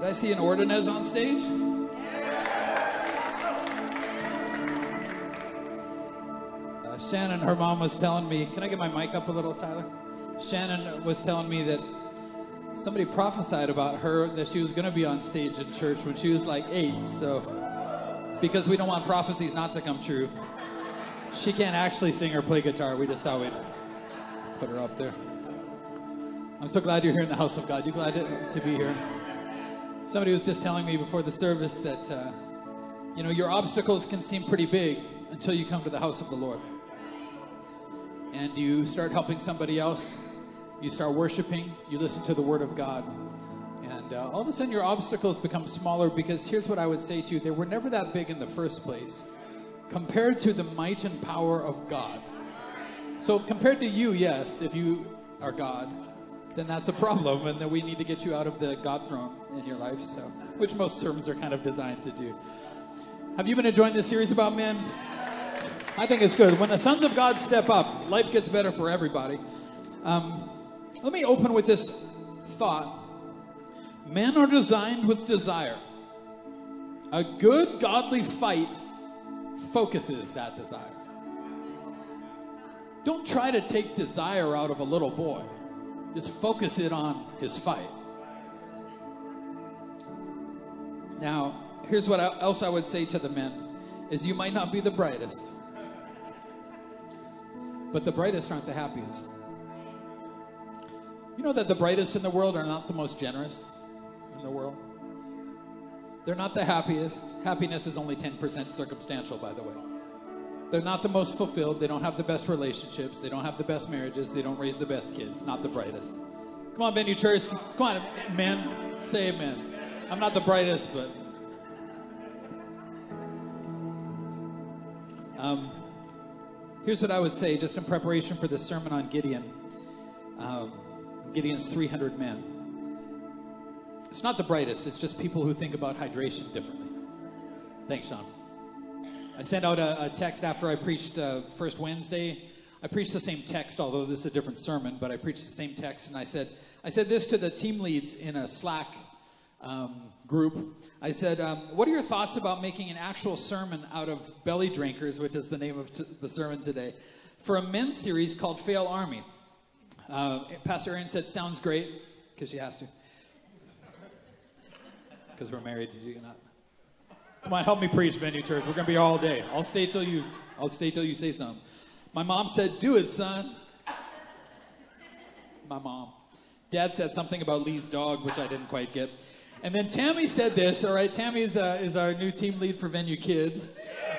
Did I see an Ordonez on stage? Uh, Shannon, her mom was telling me, can I get my mic up a little, Tyler? Shannon was telling me that somebody prophesied about her that she was going to be on stage in church when she was like eight. So, because we don't want prophecies not to come true, she can't actually sing or play guitar. We just thought we'd put her up there. I'm so glad you're here in the house of God. You glad to, to be here? Somebody was just telling me before the service that, uh, you know, your obstacles can seem pretty big until you come to the house of the Lord. And you start helping somebody else, you start worshiping, you listen to the Word of God. And uh, all of a sudden, your obstacles become smaller because here's what I would say to you they were never that big in the first place compared to the might and power of God. So, compared to you, yes, if you are God, then that's a problem, and then we need to get you out of the God throne in your life. So, which most sermons are kind of designed to do. Have you been enjoying this series about men? I think it's good. When the sons of God step up, life gets better for everybody. Um, let me open with this thought Men are designed with desire. A good, godly fight focuses that desire. Don't try to take desire out of a little boy. Just focus it on his fight. Now, here's what else I would say to the men is you might not be the brightest. But the brightest aren't the happiest. You know that the brightest in the world are not the most generous in the world? They're not the happiest. Happiness is only 10% circumstantial, by the way. They're not the most fulfilled. They don't have the best relationships. They don't have the best marriages. They don't raise the best kids. Not the brightest. Come on, Venue Church. Come on, men. Say amen. I'm not the brightest, but. Um, here's what I would say, just in preparation for the sermon on Gideon. Um, Gideon's 300 men. It's not the brightest, it's just people who think about hydration differently. Thanks, Sean. I sent out a, a text after I preached uh, first Wednesday. I preached the same text, although this is a different sermon, but I preached the same text, and I said, I said this to the team leads in a Slack um, group. I said, um, What are your thoughts about making an actual sermon out of Belly Drinkers, which is the name of t- the sermon today, for a men's series called Fail Army? Uh, Pastor Aaron said, Sounds great, because she has to because we're married. You cannot. Come on, help me preach, Venue Church. We're gonna be all day. I'll stay till you. I'll stay till you say something. My mom said, "Do it, son." My mom. Dad said something about Lee's dog, which I didn't quite get. And then Tammy said this. All right, Tammy is, uh, is our new team lead for Venue Kids,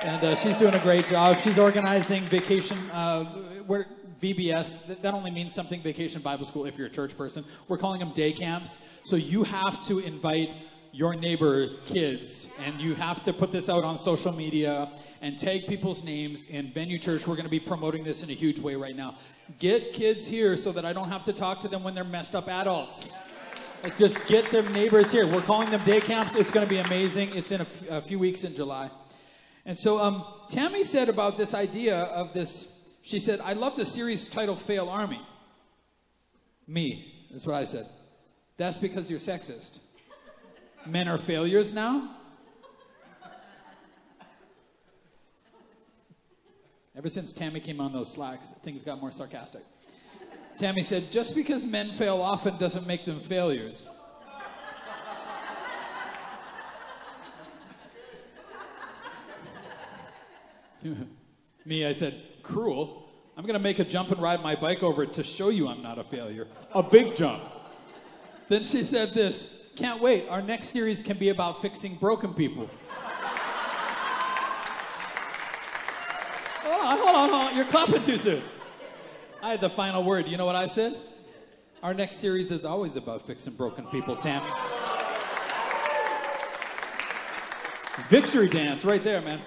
and uh, she's doing a great job. She's organizing vacation. Uh, where VBS, that only means something vacation Bible school if you're a church person. We're calling them day camps. So you have to invite your neighbor kids and you have to put this out on social media and tag people's names in venue church. We're going to be promoting this in a huge way right now. Get kids here so that i don't have to talk to them when they're messed up adults. Like just get their neighbors here. We're calling them day camps. It's going to be amazing. It's in a, f- a few weeks in july. And so um, tammy said about this idea of this she said i love the series title fail army. Me that's what i said. That's because you're sexist Men are failures now? Ever since Tammy came on those slacks, things got more sarcastic. Tammy said, just because men fail often doesn't make them failures. Me, I said, cruel. I'm going to make a jump and ride my bike over it to show you I'm not a failure. A big jump. Then she said this can't wait. Our next series can be about fixing broken people. hold on, hold on, hold on. You're clapping too soon. I had the final word. You know what I said? Our next series is always about fixing broken people, Tammy. Victory dance right there, man.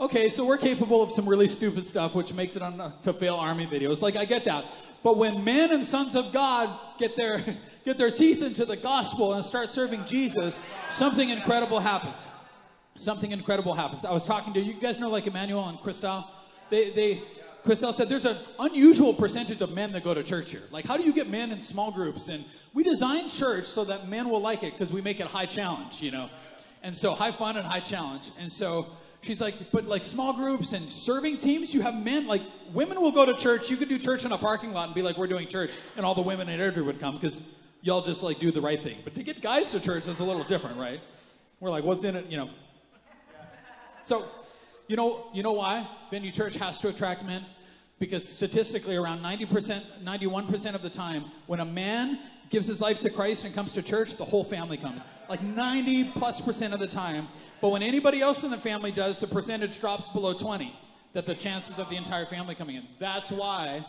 Okay, so we're capable of some really stupid stuff, which makes it on to fail army videos. Like, I get that. But when men and sons of God get their get their teeth into the gospel and start serving Jesus, something incredible happens. Something incredible happens. I was talking to you guys know like Emmanuel and Cristal. They they Christelle said there's an unusual percentage of men that go to church here. Like, how do you get men in small groups? And we design church so that men will like it because we make it high challenge, you know? And so high fun and high challenge. And so she's like, but like small groups and serving teams, you have men, like women will go to church. You could do church in a parking lot and be like, we're doing church. And all the women in Airdrie would come because y'all just like do the right thing. But to get guys to church is a little different, right? We're like, what's in it, you know? So, you know, you know why venue church has to attract men? Because statistically, around 90%, 91% of the time, when a man gives his life to Christ and comes to church, the whole family comes. Like 90 plus percent of the time. But when anybody else in the family does, the percentage drops below 20. That the chances of the entire family coming in. That's why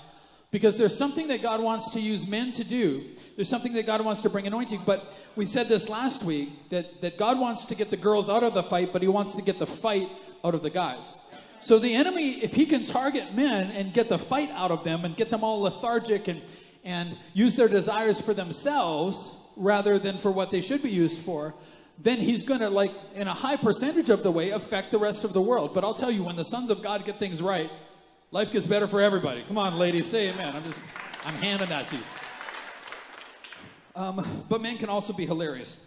because there's something that God wants to use men to do. There's something that God wants to bring anointing. But we said this last week that, that God wants to get the girls out of the fight, but He wants to get the fight out of the guys. So the enemy, if he can target men and get the fight out of them and get them all lethargic and, and use their desires for themselves rather than for what they should be used for, then he's going to, like, in a high percentage of the way, affect the rest of the world. But I'll tell you, when the sons of God get things right, life gets better for everybody. Come on, ladies, say amen. I'm just, I'm handing that to you. Um, but men can also be hilarious.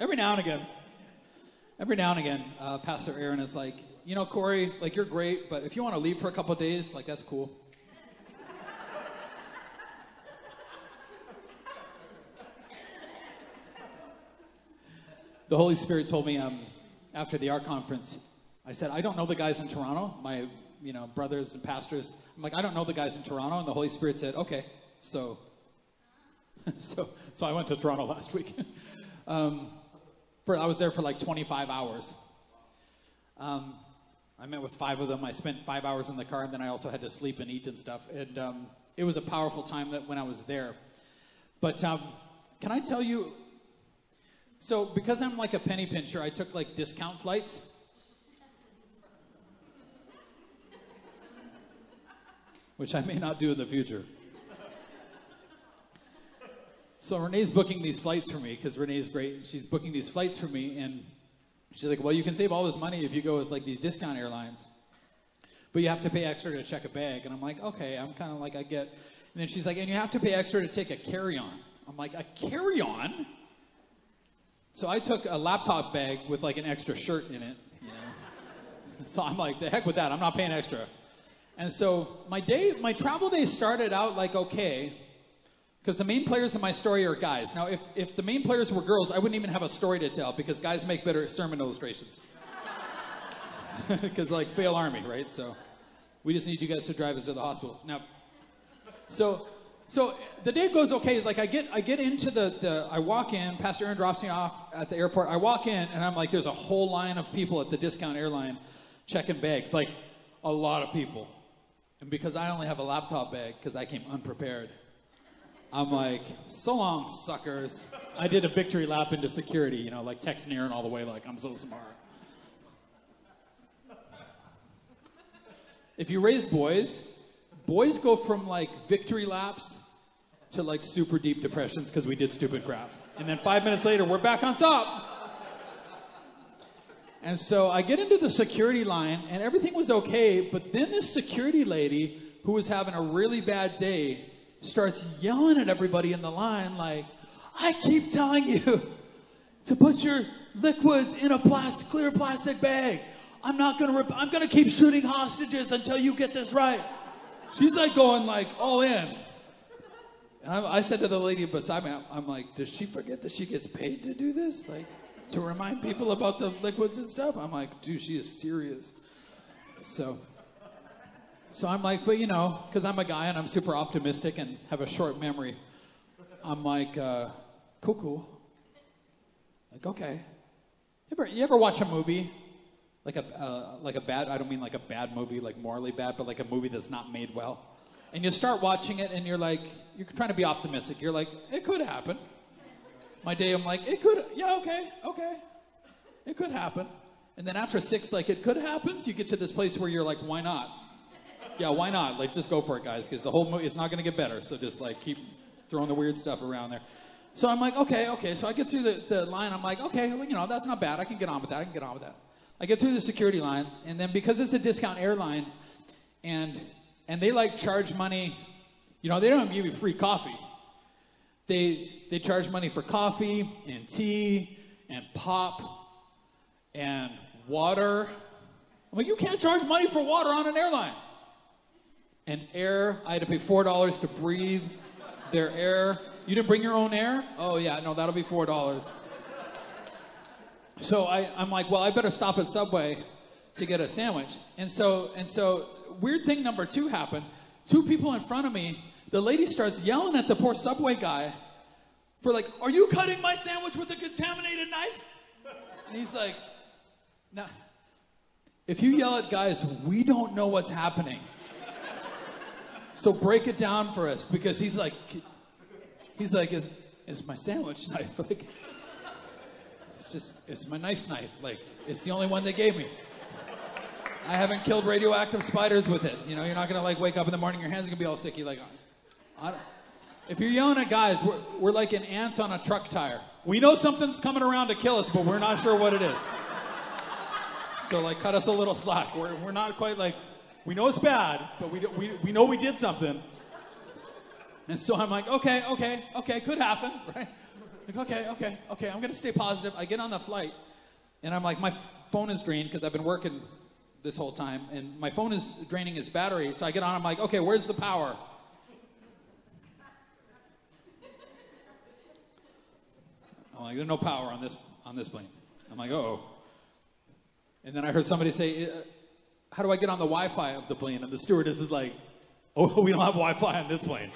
Every now and again, every now and again, uh, Pastor Aaron is like, you know, Corey, like you're great, but if you want to leave for a couple days, like that's cool. The Holy Spirit told me um, after the art conference, I said, I don't know the guys in Toronto, my you know brothers and pastors. I'm like, I don't know the guys in Toronto, and the Holy Spirit said, okay, so, so, so I went to Toronto last week. um, for I was there for like 25 hours. Um, I met with five of them. I spent five hours in the car, and then I also had to sleep and eat and stuff. And um, it was a powerful time that when I was there. But um, can I tell you? So because I'm like a penny pincher, I took like discount flights. Which I may not do in the future. So Renee's booking these flights for me because Renee's great. She's booking these flights for me, and she's like, "Well, you can save all this money if you go with like these discount airlines, but you have to pay extra to check a bag." And I'm like, "Okay, I'm kind of like I get." And then she's like, "And you have to pay extra to take a carry-on." I'm like, "A carry-on?" So I took a laptop bag with like an extra shirt in it, you know. so I'm like, "The heck with that! I'm not paying extra." And so my day, my travel day started out like okay because the main players in my story are guys. Now, if, if the main players were girls, I wouldn't even have a story to tell because guys make better sermon illustrations. Because, like, fail army, right? So we just need you guys to drive us to the hospital. Now, so so the day goes okay. Like I get I get into the, the I walk in, Pastor Aaron drops me off at the airport. I walk in and I'm like, there's a whole line of people at the discount airline checking bags. Like a lot of people. And because I only have a laptop bag, because I came unprepared, I'm like, so long, suckers. I did a victory lap into security, you know, like texting Aaron all the way, like, I'm so smart. If you raise boys, boys go from like victory laps to like super deep depressions because we did stupid crap. And then five minutes later, we're back on top. And so I get into the security line, and everything was okay, but then this security lady who was having a really bad day starts yelling at everybody in the line, like, I keep telling you to put your liquids in a plastic, clear plastic bag. I'm not gonna, I'm gonna keep shooting hostages until you get this right. She's like going like all in. And I, I said to the lady beside me, I'm like, does she forget that she gets paid to do this? Like, to remind people about the liquids and stuff? I'm like, dude, she is serious. So so I'm like, but you know, because I'm a guy and I'm super optimistic and have a short memory. I'm like, uh, cool, cool. Like, okay. You ever, you ever watch a movie? Like a, uh, like a bad, I don't mean like a bad movie, like morally bad, but like a movie that's not made well. And you start watching it and you're like, you're trying to be optimistic. You're like, it could happen. My day, I'm like, it could, yeah, okay, okay. It could happen. And then after six, like, it could happen, so you get to this place where you're like, why not? yeah, why not? Like, just go for it, guys, because the whole movie, it's not going to get better. So just like keep throwing the weird stuff around there. So I'm like, okay, okay. So I get through the, the line. I'm like, okay, well, you know, that's not bad. I can get on with that. I can get on with that. I get through the security line, and then because it's a discount airline, and and they like charge money. You know, they don't give you free coffee. They they charge money for coffee and tea and pop and water. I'm like, you can't charge money for water on an airline. And air, I had to pay four dollars to breathe their air. You didn't bring your own air? Oh yeah, no, that'll be four dollars. So I, I'm like, well, I better stop at Subway to get a sandwich. And so and so weird thing number two happened. Two people in front of me, the lady starts yelling at the poor Subway guy for like, are you cutting my sandwich with a contaminated knife? And he's like, no. If you yell at guys, we don't know what's happening. So break it down for us because he's like, he's like, is, is my sandwich knife? Like, it's just, it's my knife knife. Like, it's the only one they gave me. I haven't killed radioactive spiders with it. You know, you're not gonna like wake up in the morning, your hands are gonna be all sticky. Like, I don't, if you're yelling at guys, we're, we're like an ant on a truck tire. We know something's coming around to kill us, but we're not sure what it is. So, like, cut us a little slack. We're, we're not quite like, we know it's bad, but we, we, we know we did something. And so I'm like, okay, okay, okay, could happen, right? Like, okay, okay, okay, I'm gonna stay positive. I get on the flight, and I'm like, my phone is drained because I've been working this whole time, and my phone is draining its battery. So I get on, I'm like, okay, where's the power? I'm like, there's no power on this on this plane. I'm like, oh. And then I heard somebody say, uh, how do I get on the Wi-Fi of the plane? And the stewardess is like, oh, we don't have Wi-Fi on this plane.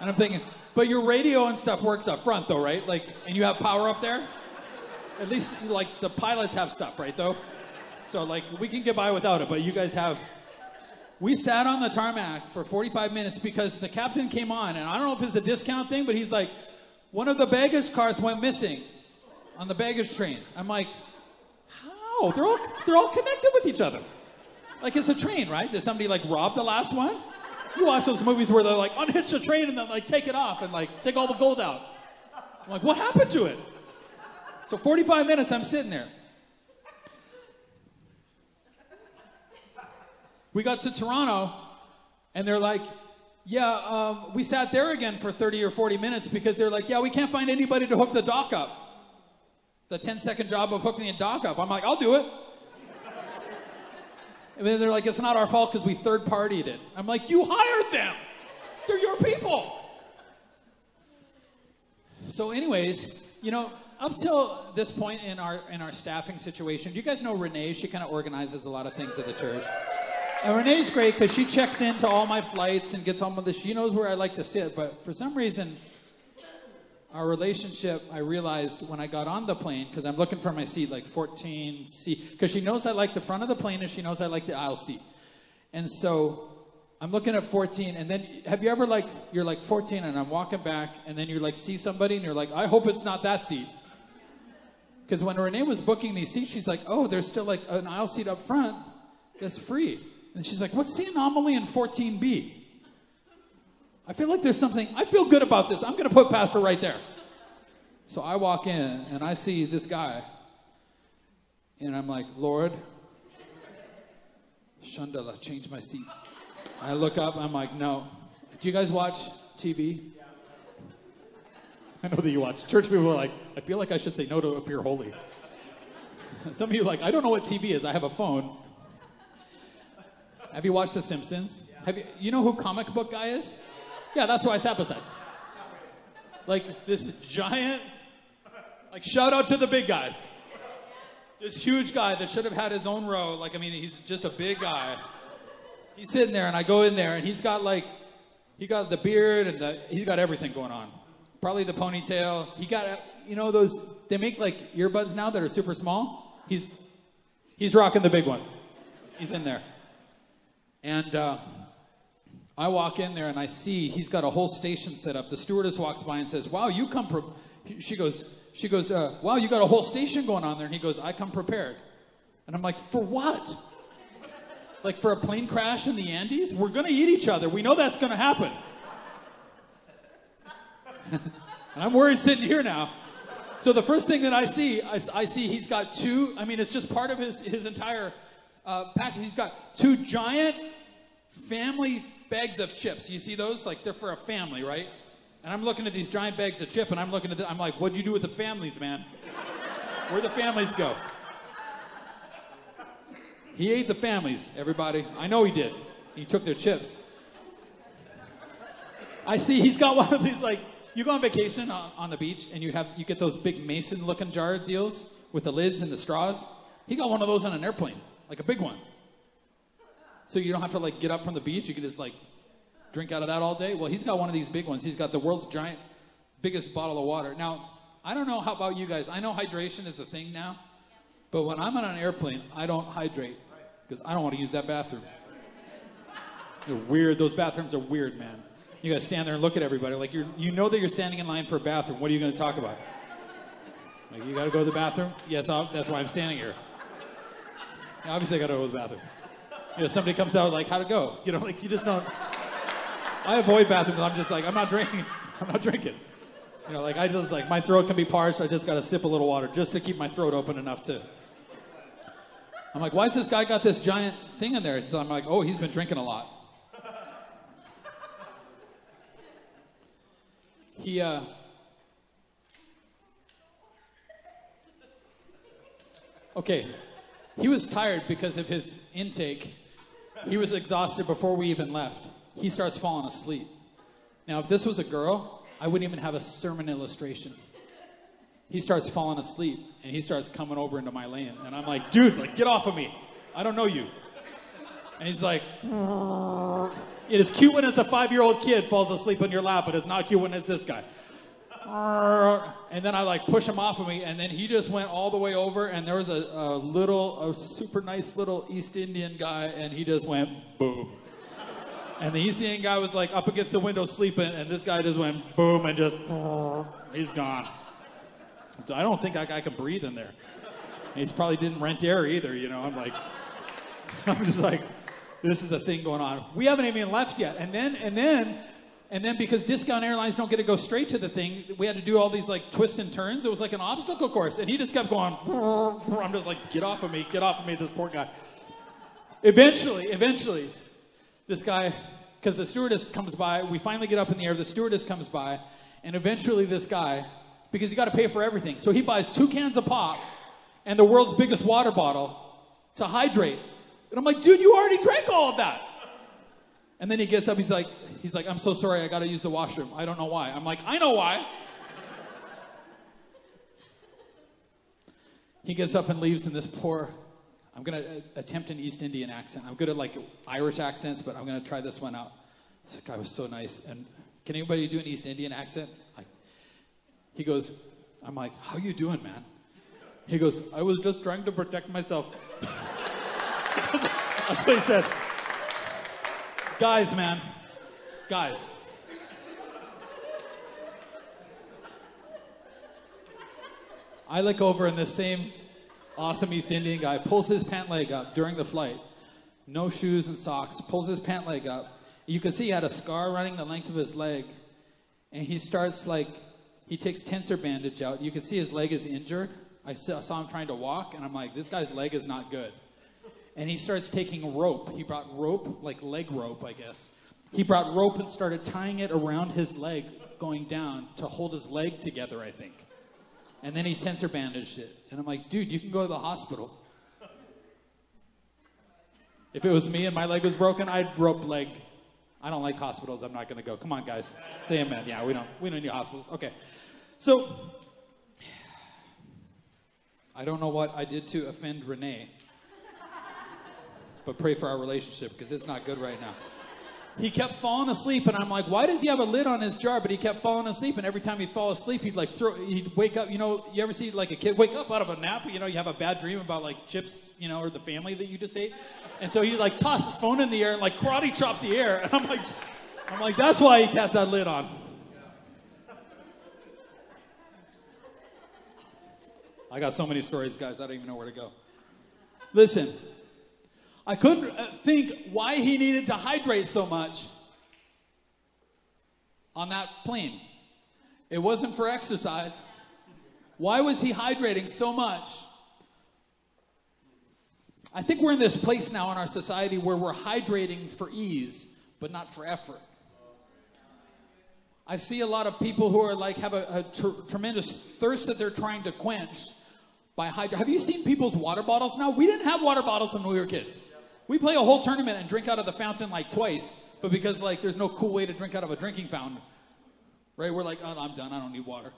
and I'm thinking, but your radio and stuff works up front though, right? Like, and you have power up there? At least like the pilots have stuff, right though? So like we can get by without it, but you guys have we sat on the tarmac for 45 minutes because the captain came on, and I don't know if it's a discount thing, but he's like, one of the baggage cars went missing on the baggage train. I'm like, how? They're all they're all connected with each other. Like it's a train, right? Did somebody like rob the last one? You watch those movies where they're like unhitch the train and then like take it off and like take all the gold out. I'm like, what happened to it? So 45 minutes I'm sitting there. We got to Toronto, and they're like, yeah, um, we sat there again for 30 or 40 minutes because they're like, yeah, we can't find anybody to hook the dock up. The 10 second job of hooking the dock up. I'm like, I'll do it. And then they're like, it's not our fault because we third partied it. I'm like, you hired them. They're your people. So, anyways, you know, up till this point in our in our staffing situation, do you guys know Renee? She kind of organizes a lot of things at the church. And Renee's great because she checks into all my flights and gets on with this. She knows where I like to sit, but for some reason, our relationship, I realized when I got on the plane, because I'm looking for my seat, like 14C, because she knows I like the front of the plane and she knows I like the aisle seat. And so I'm looking at 14, and then have you ever like, you're like 14 and I'm walking back, and then you like see somebody and you're like, I hope it's not that seat. Because when Renee was booking these seats, she's like, oh, there's still like an aisle seat up front that's free. And she's like, What's the anomaly in 14b? I feel like there's something, I feel good about this. I'm going to put Pastor right there. So I walk in and I see this guy. And I'm like, Lord, Shandala, change my seat. I look up, I'm like, no. Do you guys watch TV? I know that you watch. Church people are like, I feel like I should say no to appear holy. Some of you like, I don't know what TV is. I have a phone. Have you watched The Simpsons? Have you, you know who comic book guy is? Yeah, that's why I sat beside. Like this giant, like shout out to the big guys. This huge guy that should have had his own row. Like, I mean, he's just a big guy. He's sitting there, and I go in there, and he's got like, he got the beard and the, he's got everything going on. Probably the ponytail. He got, you know, those, they make like earbuds now that are super small. He's, he's rocking the big one. He's in there. And uh, I walk in there and I see he's got a whole station set up. The stewardess walks by and says, "Wow, you come." Pre-. She goes, "She goes, uh, wow, you got a whole station going on there." And he goes, "I come prepared." And I'm like, "For what?" like for a plane crash in the Andes? We're gonna eat each other. We know that's gonna happen. and I'm worried sitting here now. So the first thing that I see, I, I, see he's got two. I mean, it's just part of his his entire uh, package. He's got two giant family bags of chips. You see those? Like they're for a family, right? And I'm looking at these giant bags of chip, and I'm looking at them. I'm like, what'd you do with the families, man? Where'd the families go? He ate the families, everybody. I know he did. He took their chips. I see he's got one of these like you go on vacation on, on the beach and you have you get those big mason looking jar deals with the lids and the straws. He got one of those on an airplane, like a big one. So you don't have to like get up from the beach. You can just like drink out of that all day. Well, he's got one of these big ones. He's got the world's giant, biggest bottle of water. Now, I don't know how about you guys. I know hydration is the thing now, but when I'm on an airplane, I don't hydrate because I don't want to use that bathroom. They're weird. Those bathrooms are weird, man. You got to stand there and look at everybody like you you know that you're standing in line for a bathroom. What are you to talk about? Like you got to go to the bathroom? Yes, I'll, that's why I'm standing here. Obviously, I got to go to the bathroom. You know, somebody comes out like, "How'd it go?" You know, like you just don't. I avoid bathrooms. I'm just like, I'm not drinking. I'm not drinking. You know, like I just like my throat can be parched. I just got to sip a little water just to keep my throat open enough to. I'm like, why's this guy got this giant thing in there? So I'm like, oh, he's been drinking a lot. He, uh, okay, he was tired because of his intake. He was exhausted before we even left. He starts falling asleep. Now, if this was a girl, I wouldn't even have a sermon illustration. He starts falling asleep and he starts coming over into my lane. And I'm like, dude, like, get off of me. I don't know you. And he's like, it is cute when it's a five year old kid falls asleep on your lap, but it's not cute when it's this guy. And then I like push him off of me, and then he just went all the way over, and there was a, a little, a super nice little East Indian guy, and he just went boom. And the East Indian guy was like up against the window sleeping, and this guy just went boom and just, he's gone. I don't think that guy can breathe in there. He probably didn't rent air either, you know. I'm like, I'm just like, this is a thing going on. We haven't even left yet. And then, and then, and then because discount airlines don't get to go straight to the thing, we had to do all these like twists and turns. It was like an obstacle course. And he just kept going, I'm just like, get off of me, get off of me, this poor guy. Eventually, eventually, this guy, because the stewardess comes by, we finally get up in the air, the stewardess comes by, and eventually this guy, because you got to pay for everything, so he buys two cans of pop and the world's biggest water bottle to hydrate. And I'm like, dude, you already drank all of that. And then he gets up, he's like, he's like, I'm so sorry, I gotta use the washroom. I don't know why. I'm like, I know why. he gets up and leaves, and this poor, I'm gonna uh, attempt an East Indian accent. I'm good at like Irish accents, but I'm gonna try this one out. This guy was so nice. And can anybody do an East Indian accent? Like, he goes, I'm like, how you doing, man? He goes, I was just trying to protect myself. That's what he said. Guys, man. Guys. I look over and the same awesome East Indian guy pulls his pant leg up during the flight. No shoes and socks. Pulls his pant leg up. You can see he had a scar running the length of his leg. And he starts like, he takes tensor bandage out. You can see his leg is injured. I saw him trying to walk, and I'm like, this guy's leg is not good. And he starts taking rope. He brought rope, like leg rope, I guess. He brought rope and started tying it around his leg going down to hold his leg together, I think. And then he tensor bandaged it. And I'm like, dude, you can go to the hospital. If it was me and my leg was broken, I'd rope leg. I don't like hospitals. I'm not going to go. Come on, guys. Say amen. Yeah, we don't. We don't need hospitals. Okay. So I don't know what I did to offend Renee, but pray for our relationship because it's not good right now. He kept falling asleep, and I'm like, why does he have a lid on his jar? But he kept falling asleep, and every time he'd fall asleep, he'd like throw, he'd wake up. You know, you ever see like a kid wake up out of a nap? You know, you have a bad dream about like chips, you know, or the family that you just ate, and so he like tossed his phone in the air and like karate chopped the air, and I'm like, I'm like, that's why he has that lid on. I got so many stories, guys, I don't even know where to go. Listen, I couldn't uh, think why he needed to hydrate so much on that plane. It wasn't for exercise. Why was he hydrating so much? I think we're in this place now in our society where we're hydrating for ease, but not for effort. I see a lot of people who are like have a, a tr- tremendous thirst that they're trying to quench by hydrating. Have you seen people's water bottles now? We didn't have water bottles when we were kids. We play a whole tournament and drink out of the fountain like twice, but because like there's no cool way to drink out of a drinking fountain, right? We're like, oh, I'm done. I don't need water.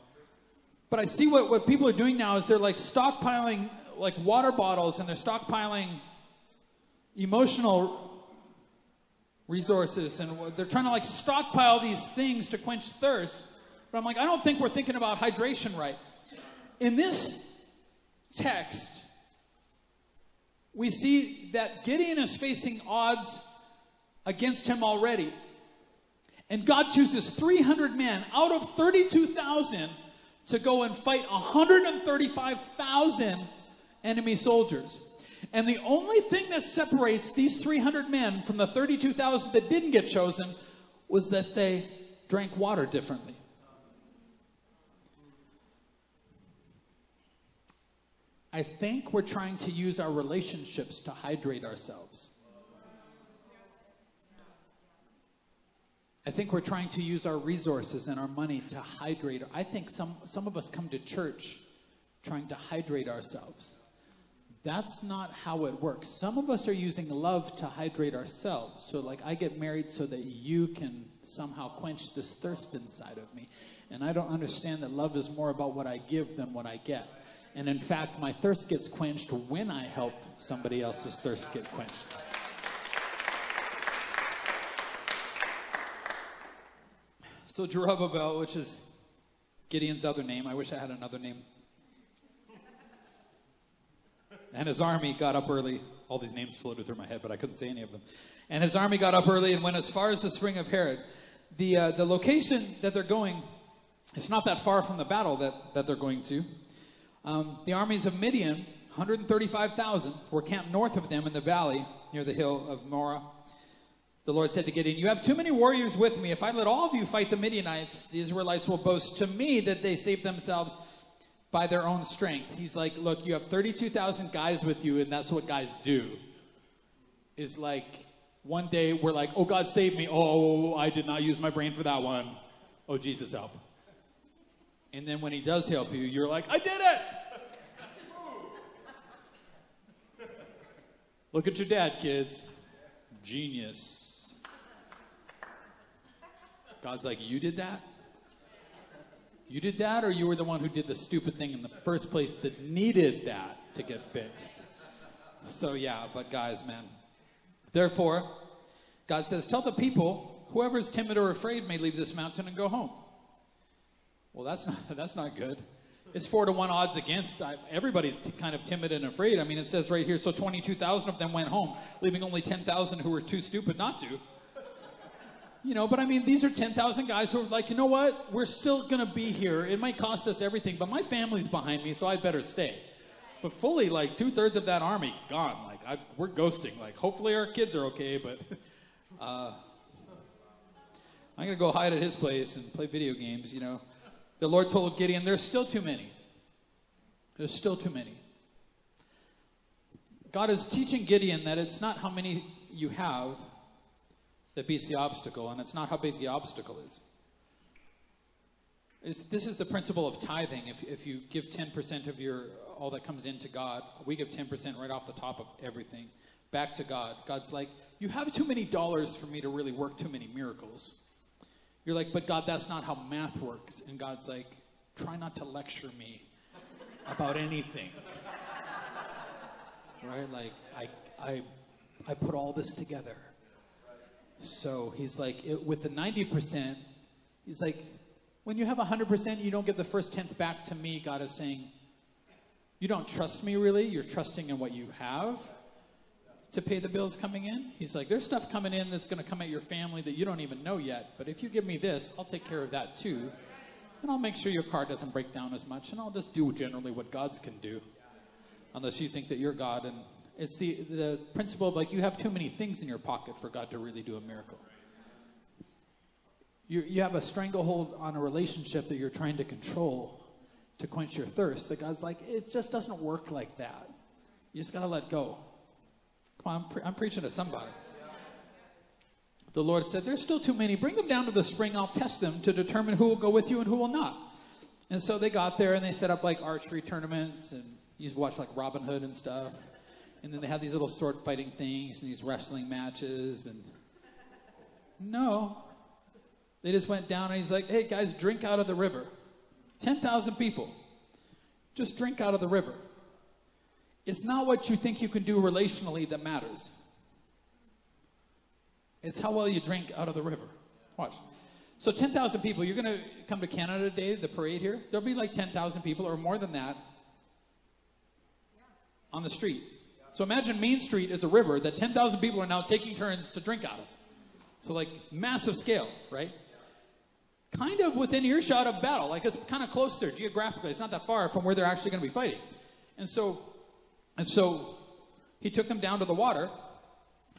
But I see what, what people are doing now is they're like stockpiling like water bottles and they're stockpiling emotional resources and they're trying to like stockpile these things to quench thirst. But I'm like, I don't think we're thinking about hydration right. In this text, we see that Gideon is facing odds against him already. And God chooses 300 men out of 32,000 to go and fight 135,000 enemy soldiers. And the only thing that separates these 300 men from the 32,000 that didn't get chosen was that they drank water differently. I think we're trying to use our relationships to hydrate ourselves. I think we're trying to use our resources and our money to hydrate. I think some, some of us come to church trying to hydrate ourselves. That's not how it works. Some of us are using love to hydrate ourselves. So, like, I get married so that you can somehow quench this thirst inside of me. And I don't understand that love is more about what I give than what I get. And in fact, my thirst gets quenched when I help somebody else's thirst get quenched. So, Jerubbaal, which is Gideon's other name, I wish I had another name And his army got up early. All these names floated through my head, but I couldn't say any of them. And his army got up early and went as far as the spring of Harod. The, uh, the location that they're going, it's not that far from the battle that, that they're going to. Um, the armies of Midian, 135,000, were camped north of them in the valley near the hill of Moreh. The Lord said to Gideon, You have too many warriors with me. If I let all of you fight the Midianites, the Israelites will boast to me that they saved themselves by their own strength. He's like, look, you have 32,000 guys with you, and that's what guys do. Is like, one day we're like, oh, God save me. Oh, I did not use my brain for that one. Oh, Jesus help. And then when he does help you, you're like, I did it. Look at your dad, kids. Genius. God's like, you did that? You did that, or you were the one who did the stupid thing in the first place that needed that to get fixed? So, yeah, but guys, man. Therefore, God says, Tell the people, whoever is timid or afraid may leave this mountain and go home. Well, that's not, that's not good. It's four to one odds against. I, everybody's t- kind of timid and afraid. I mean, it says right here, so 22,000 of them went home, leaving only 10,000 who were too stupid not to. You know, but I mean, these are 10,000 guys who are like, you know what? We're still going to be here. It might cost us everything, but my family's behind me, so I better stay. But fully, like, two thirds of that army gone. Like, I, we're ghosting. Like, hopefully our kids are okay, but uh, I'm going to go hide at his place and play video games, you know. The Lord told Gideon, there's still too many. There's still too many. God is teaching Gideon that it's not how many you have, that beats the obstacle, and it's not how big the obstacle is. It's, this is the principle of tithing. If, if you give 10% of your all that comes into God, we give 10% right off the top of everything back to God. God's like, You have too many dollars for me to really work too many miracles. You're like, But God, that's not how math works. And God's like, Try not to lecture me about anything. right? Like, I, I, I put all this together so he's like, it, with the 90%, he's like, when you have 100%, you don't give the first tenth back to me. God is saying, you don't trust me really. You're trusting in what you have to pay the bills coming in. He's like, there's stuff coming in that's going to come at your family that you don't even know yet. But if you give me this, I'll take care of that too. And I'll make sure your car doesn't break down as much. And I'll just do generally what God's can do. Unless you think that you're God and it's the, the principle of like you have too many things in your pocket for God to really do a miracle. You, you have a stranglehold on a relationship that you're trying to control to quench your thirst. That God's like, it just doesn't work like that. You just got to let go. Come on, I'm, pre- I'm preaching to somebody. The Lord said, There's still too many. Bring them down to the spring. I'll test them to determine who will go with you and who will not. And so they got there and they set up like archery tournaments and you watch like Robin Hood and stuff. And then they had these little sword fighting things and these wrestling matches and no. They just went down and he's like, hey guys, drink out of the river. 10,000 people. Just drink out of the river. It's not what you think you can do relationally that matters. It's how well you drink out of the river. Watch. So 10,000 people, you're going to come to Canada Day, the parade here. There'll be like 10,000 people or more than that on the street. So imagine Main Street is a river that 10,000 people are now taking turns to drink out of. So like massive scale, right? Kind of within earshot of battle. Like it's kind of close there geographically. It's not that far from where they're actually going to be fighting. And so, and so he took them down to the water.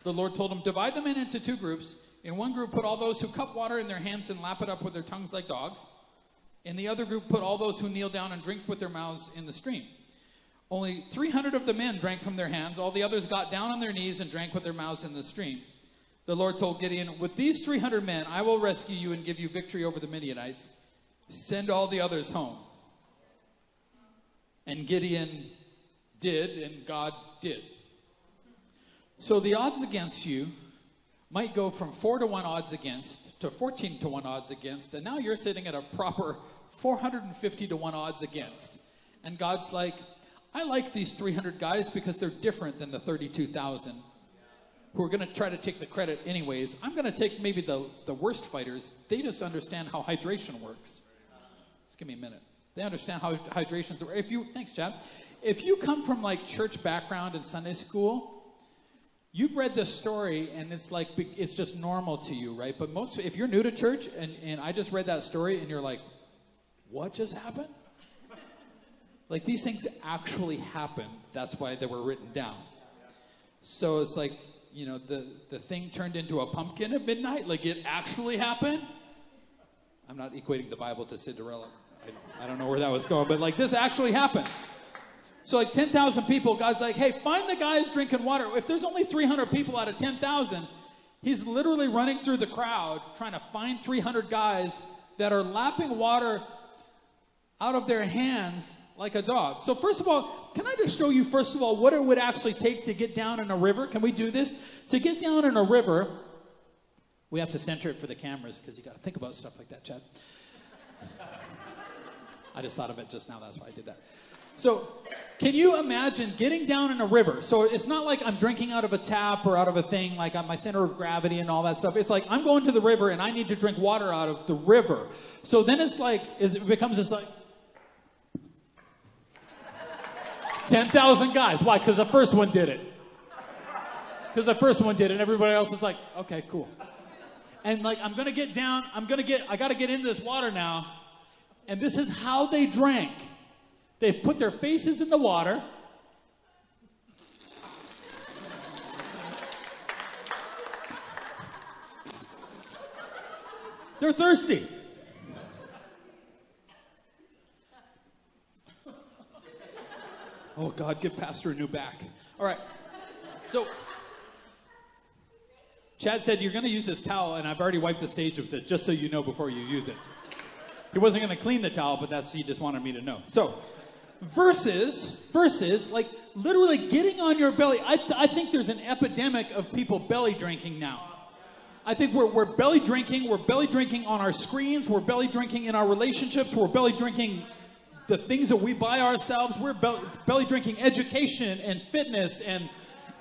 The Lord told him, divide them in into two groups. In one group, put all those who cup water in their hands and lap it up with their tongues like dogs. In the other group, put all those who kneel down and drink with their mouths in the stream. Only 300 of the men drank from their hands. All the others got down on their knees and drank with their mouths in the stream. The Lord told Gideon, With these 300 men, I will rescue you and give you victory over the Midianites. Send all the others home. And Gideon did, and God did. So the odds against you might go from 4 to 1 odds against to 14 to 1 odds against, and now you're sitting at a proper 450 to 1 odds against. And God's like, I like these 300 guys because they're different than the 32,000 who are going to try to take the credit anyways. I'm going to take maybe the, the worst fighters. They just understand how hydration works. Just give me a minute. They understand how hydration's. If you, thanks, Chad. If you come from like church background in Sunday school, you've read this story and it's like it's just normal to you, right? But most, if you're new to church and, and I just read that story and you're like, what just happened? Like these things actually happen. That's why they were written down. So it's like, you know, the, the thing turned into a pumpkin at midnight. Like it actually happened. I'm not equating the Bible to Cinderella. I, I don't know where that was going, but like this actually happened. So like 10,000 people, God's like, hey, find the guys drinking water. If there's only 300 people out of 10,000, he's literally running through the crowd trying to find 300 guys that are lapping water out of their hands like a dog. So, first of all, can I just show you, first of all, what it would actually take to get down in a river? Can we do this? To get down in a river, we have to center it for the cameras because you got to think about stuff like that, Chad. I just thought of it just now, that's why I did that. So, can you imagine getting down in a river? So, it's not like I'm drinking out of a tap or out of a thing, like on my center of gravity and all that stuff. It's like I'm going to the river and I need to drink water out of the river. So, then it's like, it becomes this like, 10,000 guys. Why? Because the first one did it. Because the first one did it, and everybody else is like, okay, cool. And like, I'm gonna get down, I'm gonna get, I gotta get into this water now. And this is how they drank. They put their faces in the water. They're thirsty. Oh, God, give Pastor a new back. All right. So, Chad said, You're going to use this towel, and I've already wiped the stage with it, just so you know before you use it. He wasn't going to clean the towel, but that's he just wanted me to know. So, versus, versus, like literally getting on your belly. I, th- I think there's an epidemic of people belly drinking now. I think we're, we're belly drinking. We're belly drinking on our screens. We're belly drinking in our relationships. We're belly drinking the things that we buy ourselves. We're belly, belly drinking education and fitness and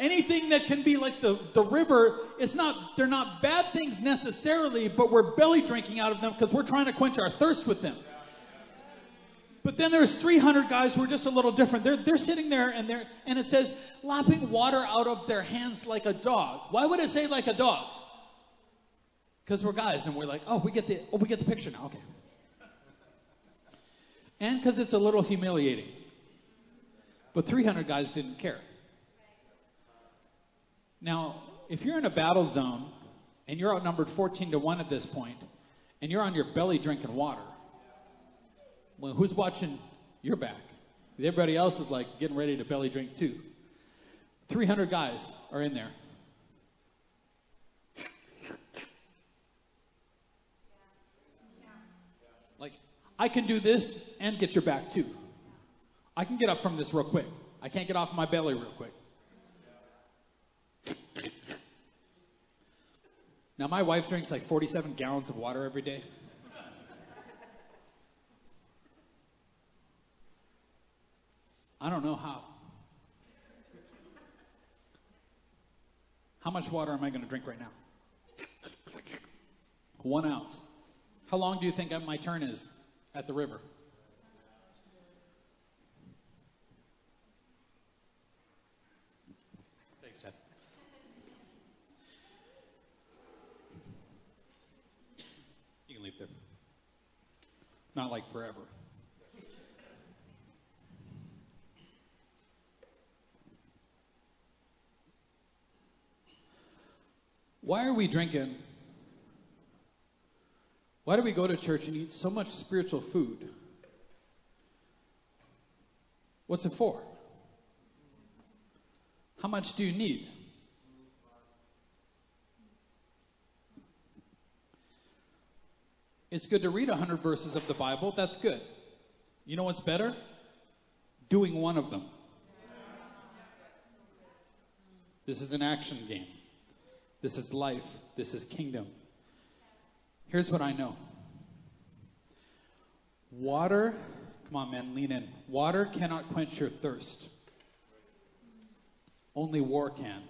anything that can be like the, the river. It's not, they're not bad things necessarily, but we're belly drinking out of them because we're trying to quench our thirst with them. But then there's 300 guys who are just a little different. They're, they're sitting there and they're, and it says lapping water out of their hands like a dog. Why would it say like a dog? Because we're guys and we're like, oh, we get the, oh, we get the picture now. Okay and because it's a little humiliating. But 300 guys didn't care. Now, if you're in a battle zone and you're outnumbered 14 to 1 at this point, and you're on your belly drinking water, who's watching your back? Everybody else is like getting ready to belly drink too. 300 guys are in there. Like, I can do this and get your back too. I can get up from this real quick. I can't get off my belly real quick. Now, my wife drinks like 47 gallons of water every day. I don't know how. How much water am I going to drink right now? One ounce. How long do you think my turn is at the river? Thanks, Chad. You can leave there. Not like forever. Why are we drinking? Why do we go to church and eat so much spiritual food? What's it for? How much do you need? It's good to read 100 verses of the Bible. That's good. You know what's better? Doing one of them. This is an action game. This is life. This is kingdom. Here's what I know water, come on, man, lean in. Water cannot quench your thirst, only war can.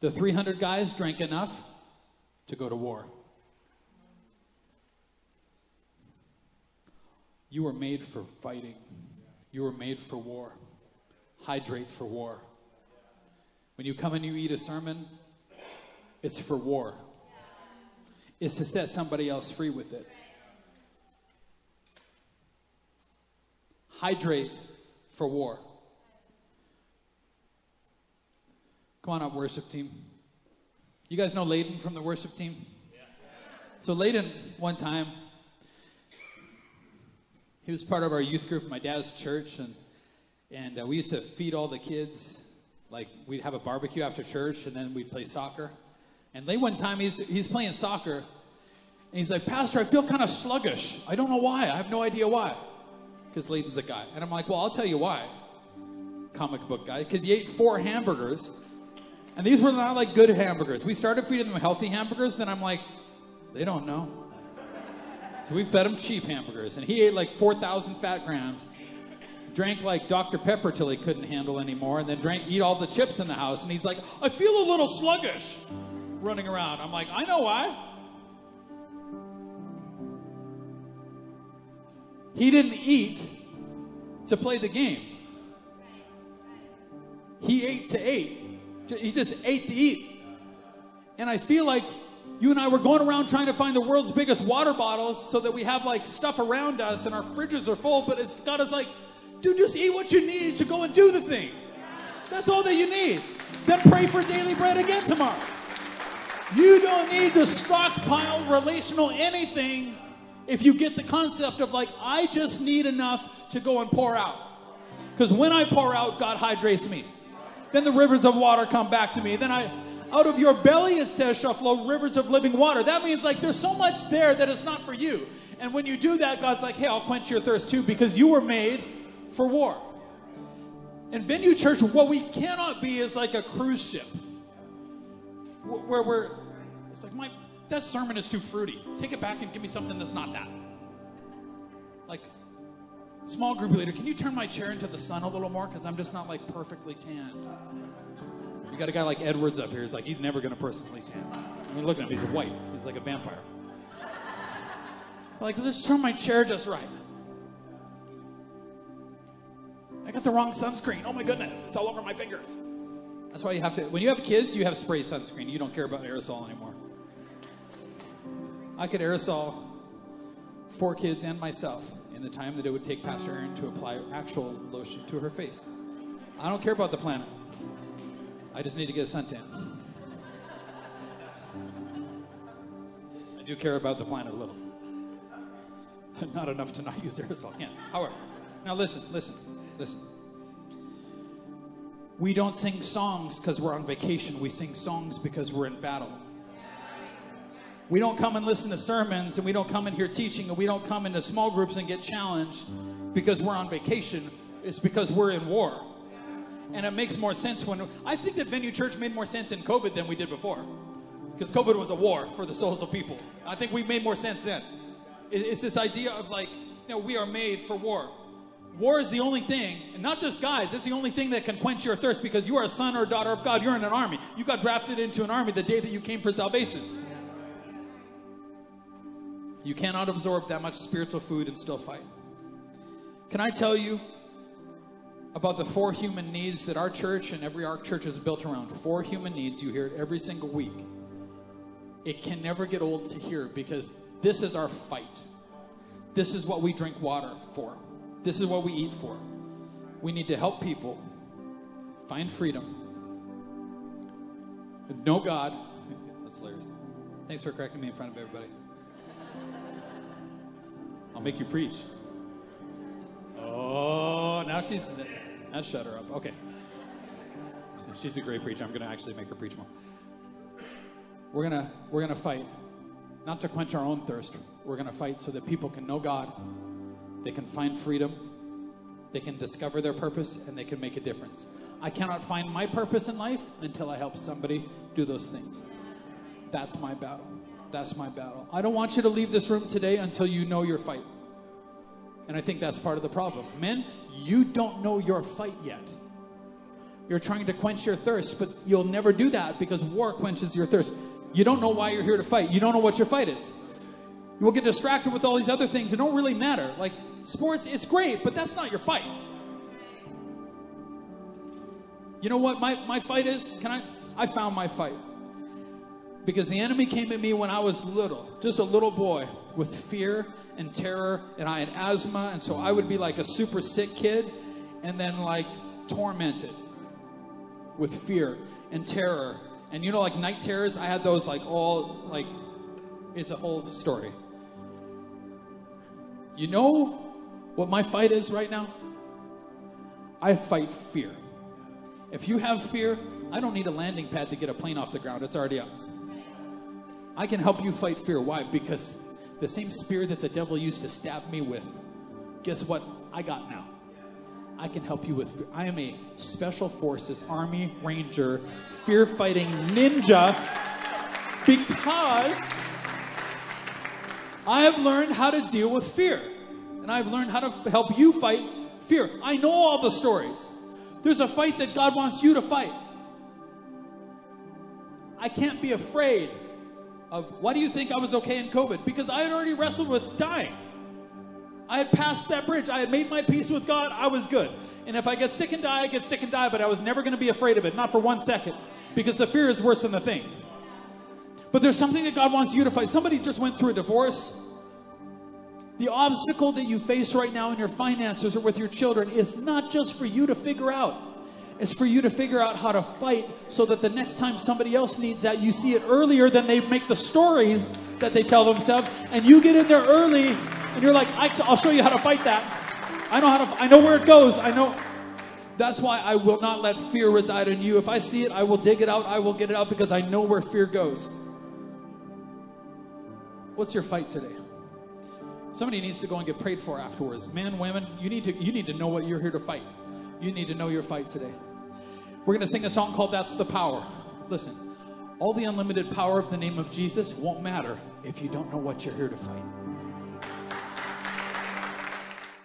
The 300 guys drank enough to go to war. You were made for fighting. You were made for war. Hydrate for war. When you come and you eat a sermon, it's for war. It's to set somebody else free with it. Hydrate for war. Come on up, worship team. You guys know Layden from the worship team? So Layden, one time, he was part of our youth group, my dad's church, and and uh, we used to feed all the kids like we'd have a barbecue after church and then we'd play soccer. And late one time he's he's playing soccer and he's like, Pastor, I feel kind of sluggish. I don't know why. I have no idea why. Because Layden's a guy. And I'm like, well, I'll tell you why. Comic book guy. Because he ate four hamburgers. And these were not like good hamburgers. We started feeding them healthy hamburgers. Then I'm like, they don't know. So we fed him cheap hamburgers. And he ate like 4,000 fat grams drank like Dr. Pepper till he couldn't handle anymore, and then drank eat all the chips in the house. And he's like, I feel a little sluggish running around. I'm like, I know why. He didn't eat to play the game. He ate to eat. He just ate to eat. And I feel like you and I were going around trying to find the world's biggest water bottles so that we have like stuff around us and our fridges are full, but it's got us like Dude, just eat what you need to go and do the thing. That's all that you need. Then pray for daily bread again tomorrow. You don't need to stockpile relational anything if you get the concept of like, I just need enough to go and pour out. Because when I pour out, God hydrates me. Then the rivers of water come back to me. Then I, out of your belly, it says, shall flow rivers of living water. That means like there's so much there that is not for you. And when you do that, God's like, hey, I'll quench your thirst too because you were made for war. In Venue Church, what we cannot be is like a cruise ship where we're, it's like, my, that sermon is too fruity. Take it back and give me something that's not that. Like, small group leader, can you turn my chair into the sun a little more? Because I'm just not like perfectly tanned. You got a guy like Edwards up here. He's like, he's never going to personally tan. I mean, look at him. He's white. He's like a vampire. Like, let's turn my chair just right. Got the wrong sunscreen. Oh my goodness, it's all over my fingers. That's why you have to, when you have kids, you have spray sunscreen. You don't care about aerosol anymore. I could aerosol four kids and myself in the time that it would take Pastor Erin to apply actual lotion to her face. I don't care about the planet. I just need to get a suntan. I do care about the planet a little. Not enough to not use aerosol cans. However, now listen, listen. Listen. We don't sing songs because we're on vacation. We sing songs because we're in battle. We don't come and listen to sermons and we don't come and hear teaching and we don't come into small groups and get challenged because we're on vacation. It's because we're in war. And it makes more sense when I think that venue church made more sense in COVID than we did before. Because COVID was a war for the souls of people. I think we made more sense then. It's this idea of like, you know, we are made for war. War is the only thing, and not just guys, it's the only thing that can quench your thirst because you are a son or a daughter of God. You're in an army. You got drafted into an army the day that you came for salvation. You cannot absorb that much spiritual food and still fight. Can I tell you about the four human needs that our church and every ARC church is built around? Four human needs. You hear it every single week. It can never get old to hear because this is our fight. This is what we drink water for. This is what we eat for. We need to help people find freedom, know God. That's hilarious. Thanks for correcting me in front of everybody. I'll make you preach. Oh, now she's. Now shut her up. Okay. She's a great preacher. I'm going to actually make her preach more. We're going to we're going to fight not to quench our own thirst. We're going to fight so that people can know God they can find freedom, they can discover their purpose, and they can make a difference. I cannot find my purpose in life until I help somebody do those things. That's my battle. That's my battle. I don't want you to leave this room today until you know your fight. And I think that's part of the problem. Men, you don't know your fight yet. You're trying to quench your thirst, but you'll never do that because war quenches your thirst. You don't know why you're here to fight. You don't know what your fight is. You will get distracted with all these other things that don't really matter. Like Sports, it's great, but that's not your fight. You know what my, my fight is? Can I? I found my fight. Because the enemy came at me when I was little, just a little boy with fear and terror, and I had asthma, and so I would be like a super sick kid and then like tormented with fear and terror. And you know, like night terrors, I had those like all like it's a whole story. You know what my fight is right now? I fight fear. If you have fear, I don't need a landing pad to get a plane off the ground. It's already up. I can help you fight fear. Why? Because the same spear that the devil used to stab me with, guess what I got now? I can help you with fear. I am a special forces army ranger fear fighting ninja because I have learned how to deal with fear and I've learned how to help you fight fear. I know all the stories. There's a fight that God wants you to fight. I can't be afraid of why do you think I was okay in COVID? Because I had already wrestled with dying. I had passed that bridge. I had made my peace with God. I was good. And if I get sick and die, I get sick and die, but I was never going to be afraid of it, not for one second, because the fear is worse than the thing. But there's something that God wants you to fight. Somebody just went through a divorce. The obstacle that you face right now in your finances or with your children is not just for you to figure out. It's for you to figure out how to fight so that the next time somebody else needs that, you see it earlier than they make the stories that they tell themselves. And you get in there early and you're like, I'll show you how to fight that. I know how to, I know where it goes. I know. That's why I will not let fear reside in you. If I see it, I will dig it out. I will get it out because I know where fear goes. What's your fight today? Somebody needs to go and get prayed for afterwards. Men, women, you need to you need to know what you're here to fight. You need to know your fight today. We're going to sing a song called That's the Power. Listen, all the unlimited power of the name of Jesus won't matter if you don't know what you're here to fight.